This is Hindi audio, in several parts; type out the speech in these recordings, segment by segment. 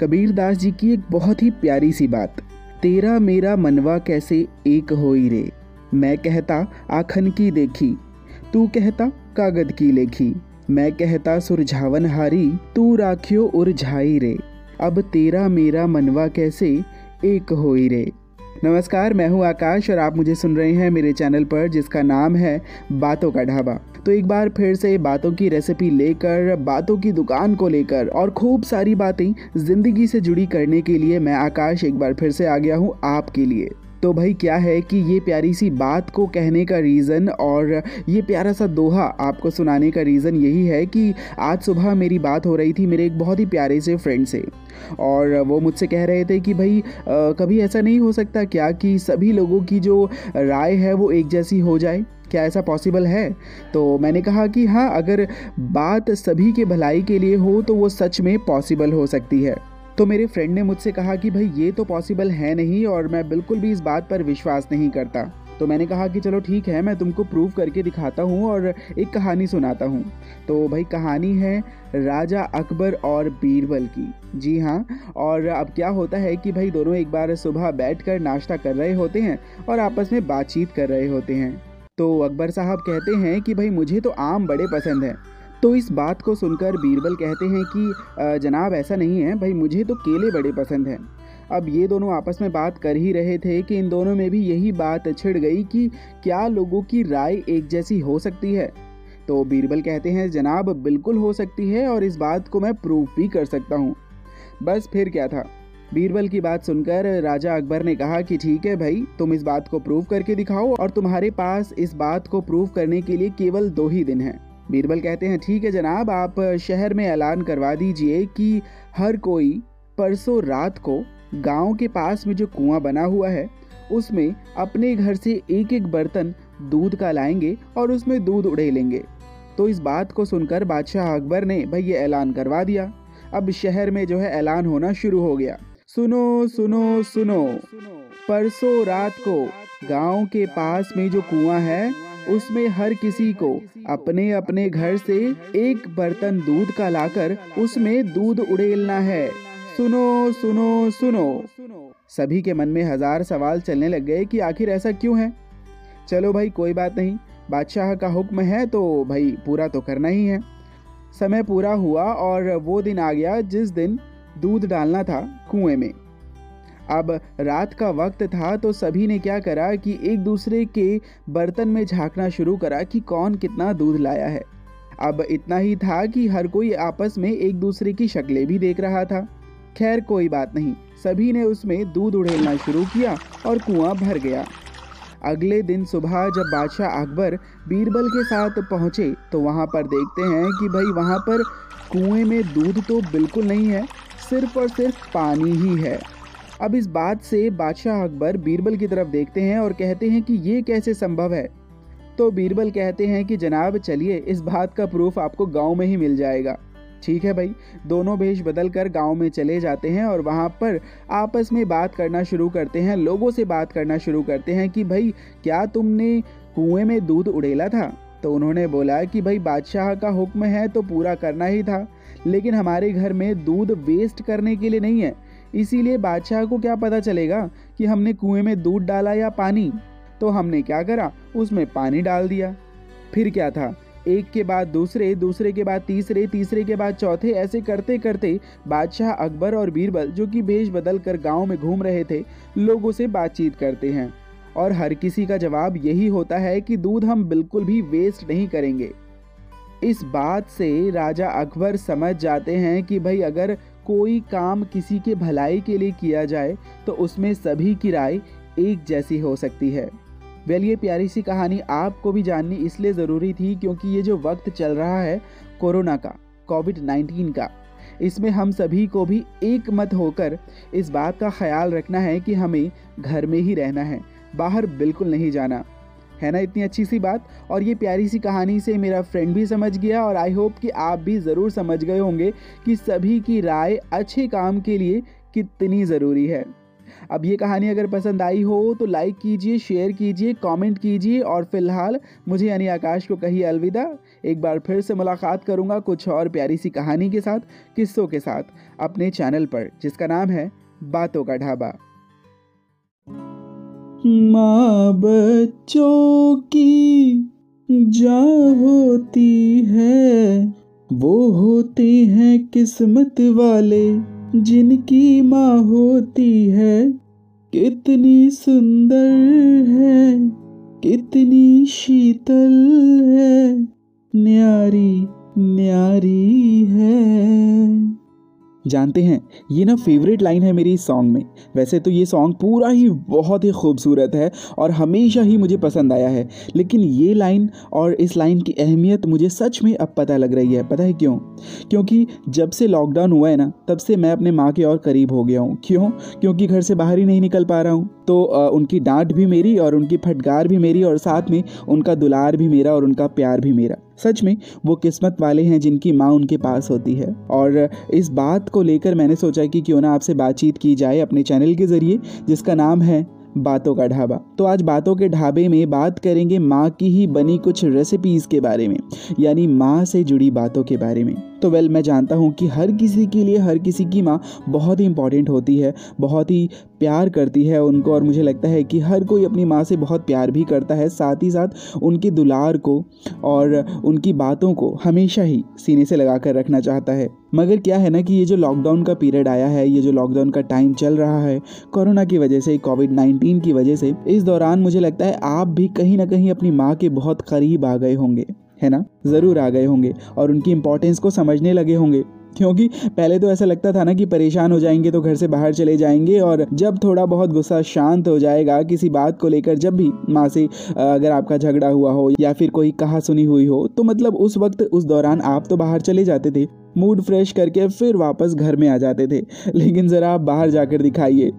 कबीर दास जी की एक बहुत ही प्यारी सी बात। तेरा मेरा मनवा कैसे एक होई रे? मैं कहता, आखन की देखी। तू कहता, कागद की लेखी। मैं कहता, सुरझावन हारी, तू राखियो उर झाई रे। अब तेरा मेरा मनवा कैसे एक होई रे? नमस्कार, मैं हूँ आकाश और आप मुझे सुन रहे हैं मेरे चैनल पर, जिसका नाम है बातों का ढाबा। तो एक बार फिर से बातों की रेसिपी लेकर, बातों की दुकान को लेकर और खूब सारी बातें ज़िंदगी से जुड़ी करने के लिए मैं आकाश एक बार फिर से आ गया हूँ आपके लिए। तो भाई क्या है कि ये प्यारी सी बात को कहने का रीज़न और ये प्यारा सा दोहा आपको सुनाने का रीज़न यही है कि आज सुबह मेरी बात हो रही थी मेरे एक बहुत ही प्यारे से फ्रेंड से। और वो मुझसे कह रहे थे कि भाई आ, कभी ऐसा नहीं हो सकता क्या कि सभी लोगों की जो राय है वो एक जैसी हो जाए? क्या ऐसा पॉसिबल है? तो मैंने कहा कि हाँ अगर बात सभी के भलाई के लिए हो तो वो सच में पॉसिबल हो सकती है। तो मेरे फ्रेंड ने मुझसे कहा कि भाई, ये तो पॉसिबल है नहीं और मैं बिल्कुल भी इस बात पर विश्वास नहीं करता। तो मैंने कहा कि चलो ठीक है, मैं तुमको प्रूव करके दिखाता हूँ और एक कहानी सुनाता हूँ। तो भाई, कहानी है राजा अकबर और बीरबल की। जी हाँ और अब क्या होता है कि भाई, दोनों एक बार सुबह बैठकर नाश्ता कर रहे होते हैं और आपस में बातचीत कर रहे होते हैं। तो अकबर साहब कहते हैं कि भाई, मुझे तो आम बड़े पसंद हैं। तो इस बात को सुनकर बीरबल कहते हैं कि जनाब, ऐसा नहीं है। भाई, मुझे तो केले बड़े पसंद हैं। अब ये दोनों आपस में बात कर ही रहे थे कि इन दोनों में भी यही बात छिड़ गई कि क्या लोगों की राय एक जैसी हो सकती है। तो बीरबल कहते हैं, जनाब, बिल्कुल हो सकती है और इस बात को मैं प्रूव भी कर सकता हूँ। बस फिर क्या था? बीरबल की बात सुनकर राजा अकबर ने कहा कि, ठीक है भाई, तुम इस बात को प्रूव करके दिखाओ और तुम्हारे पास इस बात को प्रूव करने के लिए केवल दो ही दिन हैं। बीरबल कहते हैं, ठीक है जनाब, आप शहर में ऐलान करवा दीजिए कि हर कोई परसों रात को गाँव के पास में जो कुआँ बना हुआ है, उसमें अपने घर से एक एक बर्तन दूध का लाएँगे और उसमें दूध उड़े लेंगे तो इस बात को सुनकर बादशाह अकबर ने, भाई ये ऐलान करवा दिया। अब शहर में जो है ऐलान होना शुरू हो गया। सुनो सुनो सुनो। परसों रात को गाँव के पास में जो कुआँ है उसमें हर किसी को अपने अपने घर से एक बर्तन दूध का लाकर उसमें दूध उड़ेलना है। सुनो सुनो सुनो। सभी के मन में हज़ार सवाल चलने लग गए कि आखिर ऐसा क्यों है? चलो भाई, कोई बात नहीं। बादशाह का हुक्म है तो भाई पूरा तो करना ही है। समय पूरा हुआ और वो दिन आ गया जिस दिन दूध डालना था कुएँ में। अब रात का वक्त था तो सभी ने क्या करा कि एक दूसरे के बर्तन में झांकना शुरू करा कि कौन कितना दूध लाया है। अब इतना ही था कि हर कोई आपस में एक दूसरे की शक्लें भी देख रहा था। खैर, कोई बात नहीं। सभी ने उसमें दूध उड़ेलना शुरू किया और कुआँ भर गया। अगले दिन सुबह जब बादशाह अकबर बीरबल के साथ पहुँचे तो वहाँ पर देखते हैं कि भाई, वहाँ पर कुएँ में दूध तो बिल्कुल नहीं है, सिर्फ़ और सिर्फ़ पानी ही है। अब इस बात से बादशाह अकबर बीरबल की तरफ़ देखते हैं और कहते हैं कि ये कैसे संभव है। तो बीरबल कहते हैं कि, जनाब, चलिए, इस बात का प्रूफ आपको गाँव में ही मिल जाएगा। ठीक है भाई, दोनों भेष बदल कर गाँव में चले जाते हैं और वहाँ पर आपस में बात करना शुरू करते हैं, लोगों से बात करना शुरू करते हैं कि, भाई, क्या तुमने कुएँ में दूध उड़ेला था? तो उन्होंने बोला कि, भाई, बादशाह का हुक्म है तो पूरा करना ही था, लेकिन हमारे घर में दूध वेस्ट करने के लिए नहीं है। इसीलिए बादशाह को क्या पता चलेगा कि हमने कुएँ में दूध डाला या पानी? तो हमने क्या करा? उसमें पानी डाल दिया। फिर क्या था? एक के बाद दूसरे दूसरे के बाद तीसरे तीसरे के बाद चौथे, ऐसे करते करते बादशाह अकबर और बीरबल, जो कि भेष बदल कर गाँव में घूम रहे थे, लोगों से बातचीत करते हैं। और हर किसी का जवाब यही होता है कि दूध हम बिल्कुल भी वेस्ट नहीं करेंगे। इस बात से राजा अकबर समझ जाते हैं कि भाई अगर कोई काम किसी के भलाई के लिए किया जाए तो उसमें सभी की राय एक जैसी हो सकती है। वेल, ये प्यारी सी कहानी आपको भी जाननी इसलिए ज़रूरी थी क्योंकि ये जो वक्त चल रहा है कोरोना का कोविड 19 का, इसमें हम सभी को भी एक मत होकर इस बात का ख्याल रखना है कि हमें घर में ही रहना है, बाहर बिल्कुल नहीं जाना। है ना इतनी अच्छी सी बात? और ये प्यारी सी कहानी से मेरा फ्रेंड भी समझ गया और आई होप कि आप भी ज़रूर समझ गए होंगे कि सभी की राय अच्छे काम के लिए कितनी ज़रूरी है। अब ये कहानी अगर पसंद आई हो तो लाइक कीजिए शेयर कीजिए कमेंट कीजिए और फ़िलहाल मुझे यानी आकाश को कही अलविदा। एक बार फिर से मुलाकात करूँगा कुछ और प्यारी सी कहानी के साथ, किस्सों के साथ अपने चैनल पर, जिसका नाम है बातों का ढाबा। माँ बच्चों की जा होती है, वो होते हैं किस्मत वाले जिनकी माँ होती है। कितनी सुंदर है, कितनी शीतल है, न्यारी न्यारी है। जानते हैं ये ना फेवरेट लाइन है मेरी इस सॉन्ग में। वैसे तो ये सॉन्ग पूरा ही बहुत ही खूबसूरत है और हमेशा ही मुझे पसंद आया है। लेकिन ये लाइन और इस लाइन की अहमियत मुझे सच में अब पता लग रही है। पता है क्यों? क्योंकि जब से लॉकडाउन हुआ है ना तब से मैं अपने माँ के और करीब हो गया हूँ। क्यों? क्योंकि घर से बाहर ही नहीं निकल पा रहा हूँ। तो आ, उनकी डांट भी मेरी और उनकी फटकार भी मेरी और साथ में उनका दुलार भी मेरा और उनका प्यार भी मेरा। सच में, वो किस्मत वाले हैं जिनकी माँ उनके पास होती है। और इस बात को लेकर मैंने सोचा कि क्यों ना आपसे बातचीत की जाए अपने चैनल के ज़रिए, जिसका नाम है बातों का ढाबा। तो आज बातों के ढाबे में बात करेंगे माँ की ही बनी कुछ रेसिपीज़ के बारे में, यानी माँ से जुड़ी बातों के बारे में। तो वेल, मैं जानता हूँ कि हर किसी के लिए, हर किसी की माँ बहुत ही इंपॉर्टेंट होती है, बहुत ही प्यार करती है उनको और मुझे लगता है कि हर कोई अपनी माँ से बहुत प्यार भी करता है, साथ ही साथ उनकी दुलार को और उनकी बातों को हमेशा ही सीने से लगा कर रखना चाहता है। मगर क्या है ना कि ये जो लॉकडाउन का पीरियड आया है, ये जो लॉकडाउन का टाइम चल रहा है कोरोना की वजह से कोविड नाइन्टीन की वजह से, इस दौरान मुझे लगता है आप भी कहीं ना कहीं अपनी माँ के बहुत करीब आ गए होंगे। है ना? ज़रूर आ गए होंगे और उनकी इम्पोर्टेंस को समझने लगे होंगे। क्योंकि पहले तो ऐसा लगता था ना कि परेशान हो जाएँगे तो घर से बाहर चले जाएँगे और जब थोड़ा बहुत गुस्सा शांत हो जाएगा किसी बात को लेकर, जब भी माँ से अगर आपका झगड़ा हुआ हो या फिर कोई कहा सुनी हुई हो तो मतलब उस वक्त, उस दौरान आप तो बाहर चले जाते थे। मूड फ्रेश करके फिर वापस घर में आ जाते थे। लेकिन ज़रा आप बाहर जाकर दिखाइए।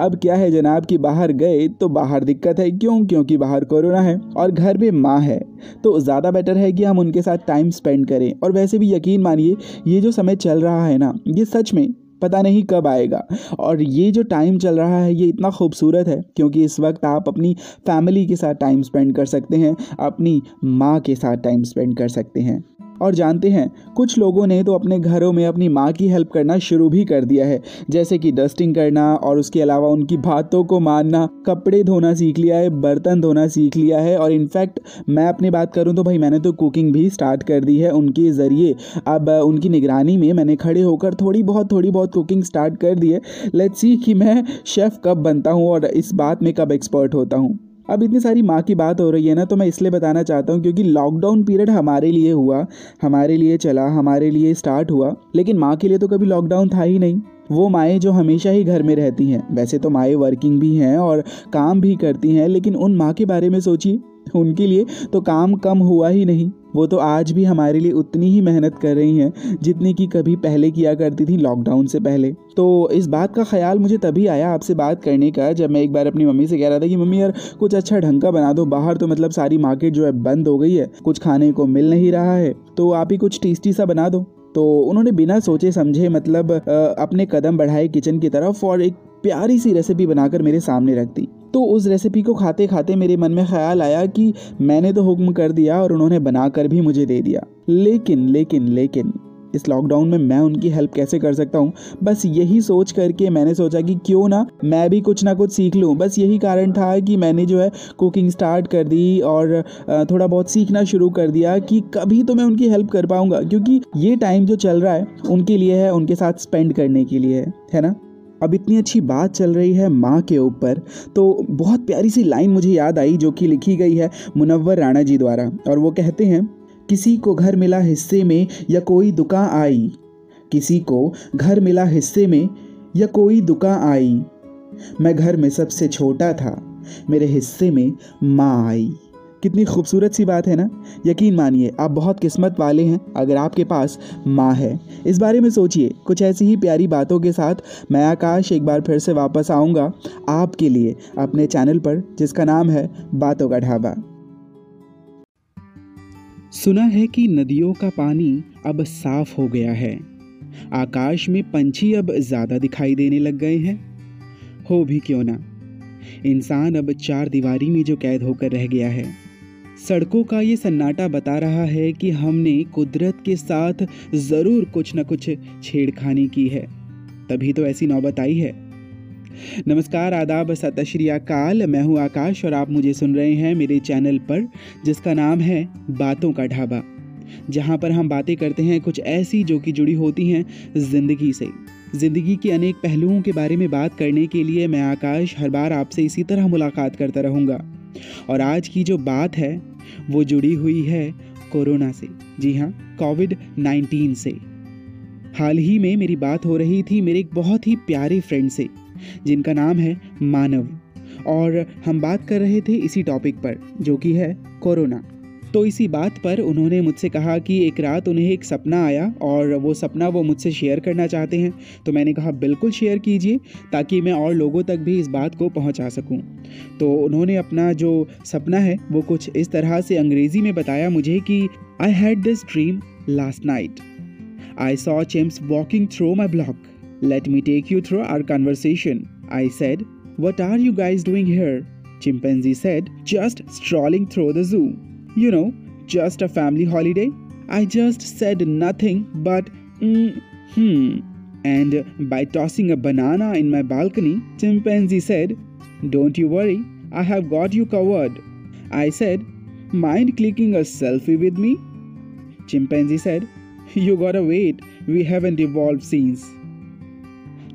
अब क्या है जनाब कि बाहर गए तो बाहर दिक्कत है। क्यों? क्योंकि बाहर कोरोना है और घर में माँ है। तो ज़्यादा बेटर है कि हम उनके साथ टाइम स्पेंड करें। और वैसे भी यकीन मानिए, ये जो समय चल रहा है ना, ये सच में पता नहीं कब आएगा। और ये जो टाइम चल रहा है, ये इतना खूबसूरत है क्योंकि इस वक्त आप अपनी फैमिली के साथ टाइम स्पेंड कर सकते हैं, अपनी माँ के साथ टाइम स्पेंड कर सकते हैं। और जानते हैं, कुछ लोगों ने तो अपने घरों में अपनी माँ की हेल्प करना शुरू भी कर दिया है। जैसे कि डस्टिंग करना और उसके अलावा उनकी बातों को मानना कपड़े धोना सीख लिया है, बर्तन धोना सीख लिया है और इनफैक्ट मैं अपनी बात करूँ तो भाई मैंने तो कुकिंग भी स्टार्ट कर दी है उनके ज़रिए। अब उनकी निगरानी में मैंने खड़े होकर थोड़ी बहुत थोड़ी बहुत कुकिंग स्टार्ट कर दी है। लेट्स सी कि मैं शेफ़ कब बनता हूँ और इस बात में कब एक्सपर्ट होता हूँ। अब इतनी सारी माँ की बात हो रही है ना तो मैं इसलिए बताना चाहता हूँ क्योंकि लॉकडाउन पीरियड हमारे लिए हुआ, हमारे लिए चला, हमारे लिए स्टार्ट हुआ, लेकिन माँ के लिए तो कभी लॉकडाउन था ही नहीं। वो माएँ जो हमेशा ही घर में रहती हैं। वैसे तो माएँ वर्किंग भी हैं और काम भी करती हैं, लेकिन उन माँ के बारे में सोचिए। उनके लिए तो काम कम हुआ ही नहीं। वो तो आज भी हमारे लिए उतनी ही मेहनत कर रही हैं, जितनी कि कभी पहले किया करती थी लॉकडाउन से पहले। तो इस बात का ख्याल मुझे तभी आया आपसे बात करने का, जब मैं एक बार अपनी मम्मी से कह रहा था कि, मम्मी यार, कुछ अच्छा ढंग का बना दो, बाहर तो मतलब सारी मार्केट जो है बंद हो गई है, कुछ खाने को मिल नहीं रहा है तो आप ही कुछ टेस्टी सा बना दो। तो उन्होंने बिना सोचे समझे मतलब अपने कदम बढ़ाए किचन की तरफ़ और एक प्यारी सी रेसिपी बनाकर मेरे सामने रख दी। तो उस रेसिपी को खाते खाते मेरे मन में ख्याल आया कि मैंने तो हुक्म कर दिया और उन्होंने बनाकर भी मुझे दे दिया। लेकिन लेकिन लेकिन इस लॉकडाउन में मैं उनकी हेल्प कैसे कर सकता हूँ? बस यही सोच करके मैंने सोचा कि क्यों ना मैं भी कुछ ना कुछ सीख लूँ। बस यही कारण था कि मैंने जो है कुकिंग स्टार्ट कर दी और थोड़ा बहुत सीखना शुरू कर दिया कि कभी तो मैं उनकी हेल्प कर पाऊँगा, क्योंकि ये टाइम जो चल रहा है, उनके लिए है, उनके साथ स्पेंड करने के लिए है है ना? अब इतनी अच्छी बात चल रही है माँ के ऊपर तो बहुत प्यारी सी लाइन मुझे याद आई जो कि लिखी गई है मुनव्वर राणा जी द्वारा, और वो कहते हैं किसी को घर मिला हिस्से में या कोई दुकान आई। किसी को घर मिला हिस्से में या कोई दुकान आई। मैं घर में सबसे छोटा था। मेरे हिस्से में माँ आई। कितनी खूबसूरत सी बात है ना? यकीन मानिए, आप बहुत किस्मत वाले हैं, अगर आपके पास माँ है। इस बारे में सोचिए, कुछ ऐसी ही प्यारी बातों के साथ मैं आकाश एक बार फिर से वापस आऊँगा आपके लिए अपने चैनल पर, जिसका नाम है बातों का ढाबा। सुना है कि नदियों का पानी अब साफ़ हो गया है। आकाश में पंछी अब ज़्यादा दिखाई देने लग गए हैं। हो भी क्यों ना। इंसान अब चार दीवारी में जो कैद होकर रह गया है। सड़कों का ये सन्नाटा बता रहा है कि हमने कुदरत के साथ ज़रूर कुछ न कुछ छेड़खानी की है। तभी तो ऐसी नौबत आई है। नमस्कार, आदाब सत अकाल। मैं हूँ आकाश और आप मुझे सुन रहे हैं मेरे चैनल पर, जिसका नाम है बातों का ढाबा, जहाँ पर हम बातें करते हैं कुछ ऐसी जो कि जुड़ी होती हैं ज़िंदगी से। ज़िंदगी के अनेक पहलुओं के बारे में बात करने के लिए मैं आकाश हर बार आपसे इसी तरह मुलाकात करता रहूँगा। और आज की जो बात है, वो जुड़ी हुई है कोरोना से। जी हाँ कोविड 19 से। हाल ही में मेरी बात हो रही थी मेरे एक बहुत ही प्यारे फ्रेंड से। जिनका नाम है मानव। और हम बात कर रहे थे इसी टॉपिक पर, जो कि है कोरोना। तो इसी बात पर उन्होंने मुझसे कहा कि एक रात उन्हें एक सपना आया और वो सपना वो मुझसे शेयर करना चाहते हैं। तो मैंने कहा, बिल्कुल शेयर कीजिए, ताकि मैं और लोगों तक भी इस बात को पहुँचा सकूँ। तो उन्होंने अपना जो सपना है, वो कुछ इस तरह से अंग्रेज़ी में बताया मुझे कि I had this dream last night I saw chimes walking through my block Let me take you through our conversation. I said, What are you guys doing here? Chimpanzee said, Just strolling through the zoo. You know, just a family holiday. I just said nothing but, mm, hmm. And by tossing a banana in my balcony, Chimpanzee said, Don't you worry, I have got you covered. I said, Mind clicking a selfie with me? Chimpanzee said, You gotta wait, we haven't evolved since.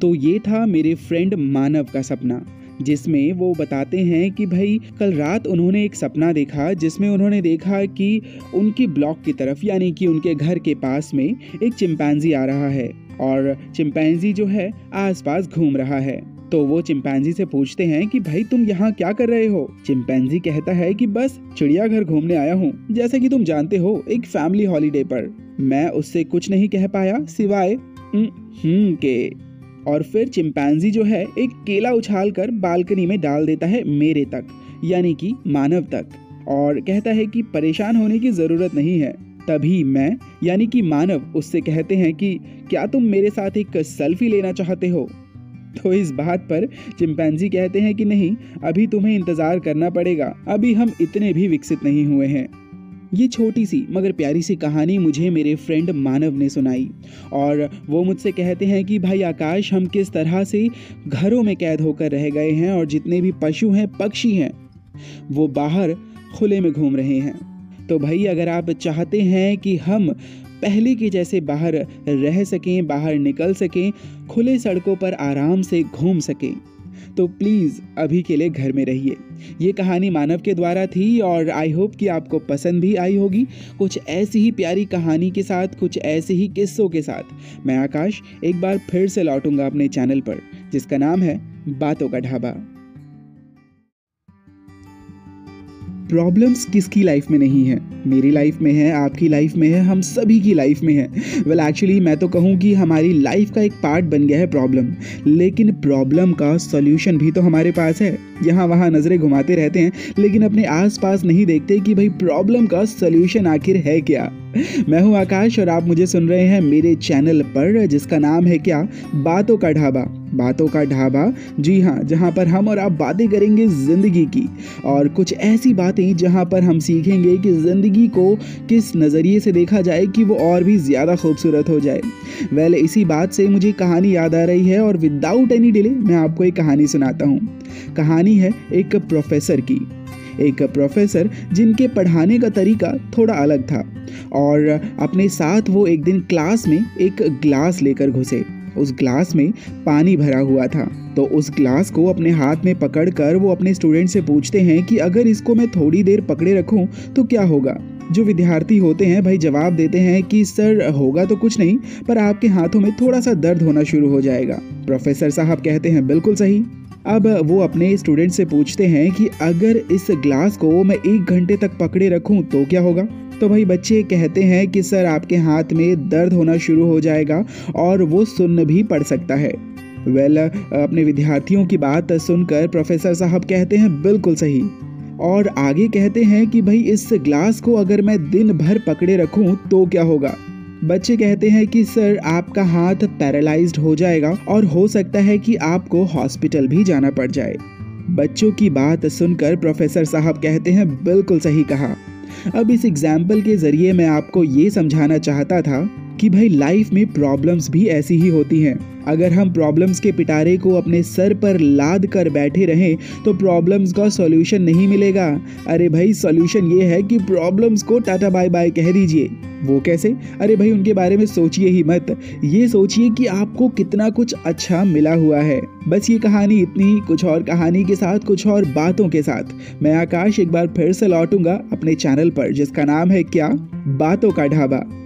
तो ये था मेरे फ्रेंड मानव का सपना, जिसमें वो बताते हैं कि भाई, कल रात उन्होंने एक सपना देखा, जिसमें उन्होंने देखा कि उनकी ब्लॉक की तरफ़, यानी कि उनके घर के पास में एक चिंपैंजी आ रहा है और चिंपैंजी जो है, आसपास घूम रहा है। तो वो चिंपैंजी से पूछते हैं कि भाई, तुम यहाँ क्या कर रहे हो? चिंपैंजी कहता है कि बस, चिड़ियाघर घूमने आया हूँ। जैसे कि तुम जानते हो, एक फैमिली हॉलीडे पर। मैं उससे कुछ नहीं कह पाया, सिवाय हम्म के। और फिर चिंपैंजी जो है, एक केला उछाल कर बालकनी में डाल देता है मेरे तक, यानी कि मानव तक। और कहता है कि परेशान होने की ज़रूरत नहीं है। तभी मैं, यानी कि मानव, उससे कहते हैं कि, क्या तुम मेरे साथ एक सेल्फी लेना चाहते हो? तो इस बात पर चिंपैंजी कहते हैं कि नहीं, अभी तुम्हें इंतज़ार करना पड़ेगा। अभी हम इतने भी विकसित नहीं हुए हैं। ये छोटी सी, मगर प्यारी सी कहानी मुझे मेरे फ्रेंड मानव ने सुनाई। और वो मुझसे कहते हैं कि, भाई आकाश, हम किस तरह से घरों में कैद होकर रह गए हैं और जितने भी पशु हैं, पक्षी हैं, वो बाहर खुले में घूम रहे हैं। तो भाई, अगर आप चाहते हैं कि हम पहले के जैसे बाहर रह सकें, बाहर निकल सकें, खुले सड़कों पर आराम से घूम सकें तो प्लीज़ अभी के लिए घर में रहिए। ये कहानी मानव के द्वारा थी और आई होप कि आपको पसंद भी आई होगी। कुछ ऐसी ही प्यारी कहानी के साथ, कुछ ऐसे ही किस्सों के साथ मैं आकाश एक बार फिर से लौटूँगा अपने चैनल पर, जिसका नाम है बातों का ढाबा। प्रॉब्लम्स किसकी लाइफ में नहीं है? मेरी लाइफ में है आपकी लाइफ में है हम सभी की लाइफ में है। वेल well, एक्चुअली मैं तो कहूँ कि हमारी लाइफ का एक पार्ट बन गया है प्रॉब्लम लेकिन प्रॉब्लम का सॉल्यूशन भी तो हमारे पास है। यहाँ वहाँ नज़रें घुमाते रहते हैं लेकिन अपने आसपास नहीं देखते कि भाई प्रॉब्लम का सॉल्यूशन आखिर है क्या। मैं हूँ आकाश और आप मुझे सुन रहे हैं मेरे चैनल पर जिसका नाम है क्या? बातों का ढाबा। बातों का ढाबा। जी हाँ जहाँ पर हम और आप बातें करेंगे ज़िंदगी की। और कुछ ऐसी बातें जहाँ पर हम सीखेंगे कि ज़िंदगी को किस नज़रिए से देखा जाए कि वो और भी ज़्यादा खूबसूरत हो जाए। वेल, इसी बात से मुझे कहानी याद आ रही है और विदाउट एनी डिले मैं आपको एक कहानी सुनाता हूँ। कहानी है एक प्रोफेसर की। एक प्रोफेसर जिनके पढ़ाने का तरीका थोड़ा अलग था और अपने साथ वो एक दिन क्लास में एक ग्लास लेकर घुसे। उस ग्लास में पानी भरा हुआ था। तो उस ग्लास को अपने हाथ में पकड़कर वो अपने स्टूडेंट से पूछते हैं कि अगर इसको मैं थोड़ी देर पकड़े रखूँ तो क्या होगा? जो विद्यार्थी होते हैं, भाई जवाब देते हैं कि, सर, होगा तो कुछ नहीं, पर आपके हाथों में थोड़ा सा दर्द होना शुरू हो जाएगा। प्रोफेसर साहब कहते हैं, बिल्कुल सही। अब वो अपने स्टूडेंट से पूछते हैं कि, अगर इस ग्लास को मैं एक घंटे तक पकड़े रखूँ तो क्या होगा? तो भाई बच्चे कहते हैं कि सर आपके हाथ में दर्द होना शुरू हो जाएगा और वो सुन भी पड़ सकता है। वेल अपने विद्यार्थियों की बात सुनकर प्रोफेसर साहब कहते हैं, बिल्कुल सही। और आगे कहते हैं कि भाई इस ग्लास को अगर मैं दिन भर पकड़े रखूँ तो क्या होगा? बच्चे कहते हैं कि सर आपका हाथ पैरालाइज्ड हो जाएगा और हो सकता है कि आपको हॉस्पिटल भी जाना पड़ जाए। बच्चों की बात सुनकर प्रोफेसर साहब कहते हैं, बिल्कुल सही कहा। अब इस एग्ज़ाम्पल के ज़रिए मैं आपको ये समझाना चाहता था कि भाई लाइफ में प्रॉब्लम्स भी ऐसी ही होती हैं। अगर हम प्रॉब्लम्स के पिटारे को अपने सर पर लाद कर बैठे रहें तो प्रॉब्लम्स का सॉल्यूशन नहीं मिलेगा। अरे भाई सॉल्यूशन ये है कि प्रॉब्लम्स को टाटा बाय बाय कह दीजिए। वो कैसे? अरे भाई, उनके बारे में सोचिए ही मत। ये सोचिए कि आपको कितना कुछ अच्छा मिला हुआ है। बस ये कहानी इतनी ही, कुछ और कहानी के साथ, कुछ और बातों के साथ। मैं आकाश एक बार फिर से लौटूँगा अपने चैनल पर, जिसका नाम है क्या? बातों का ढाबा।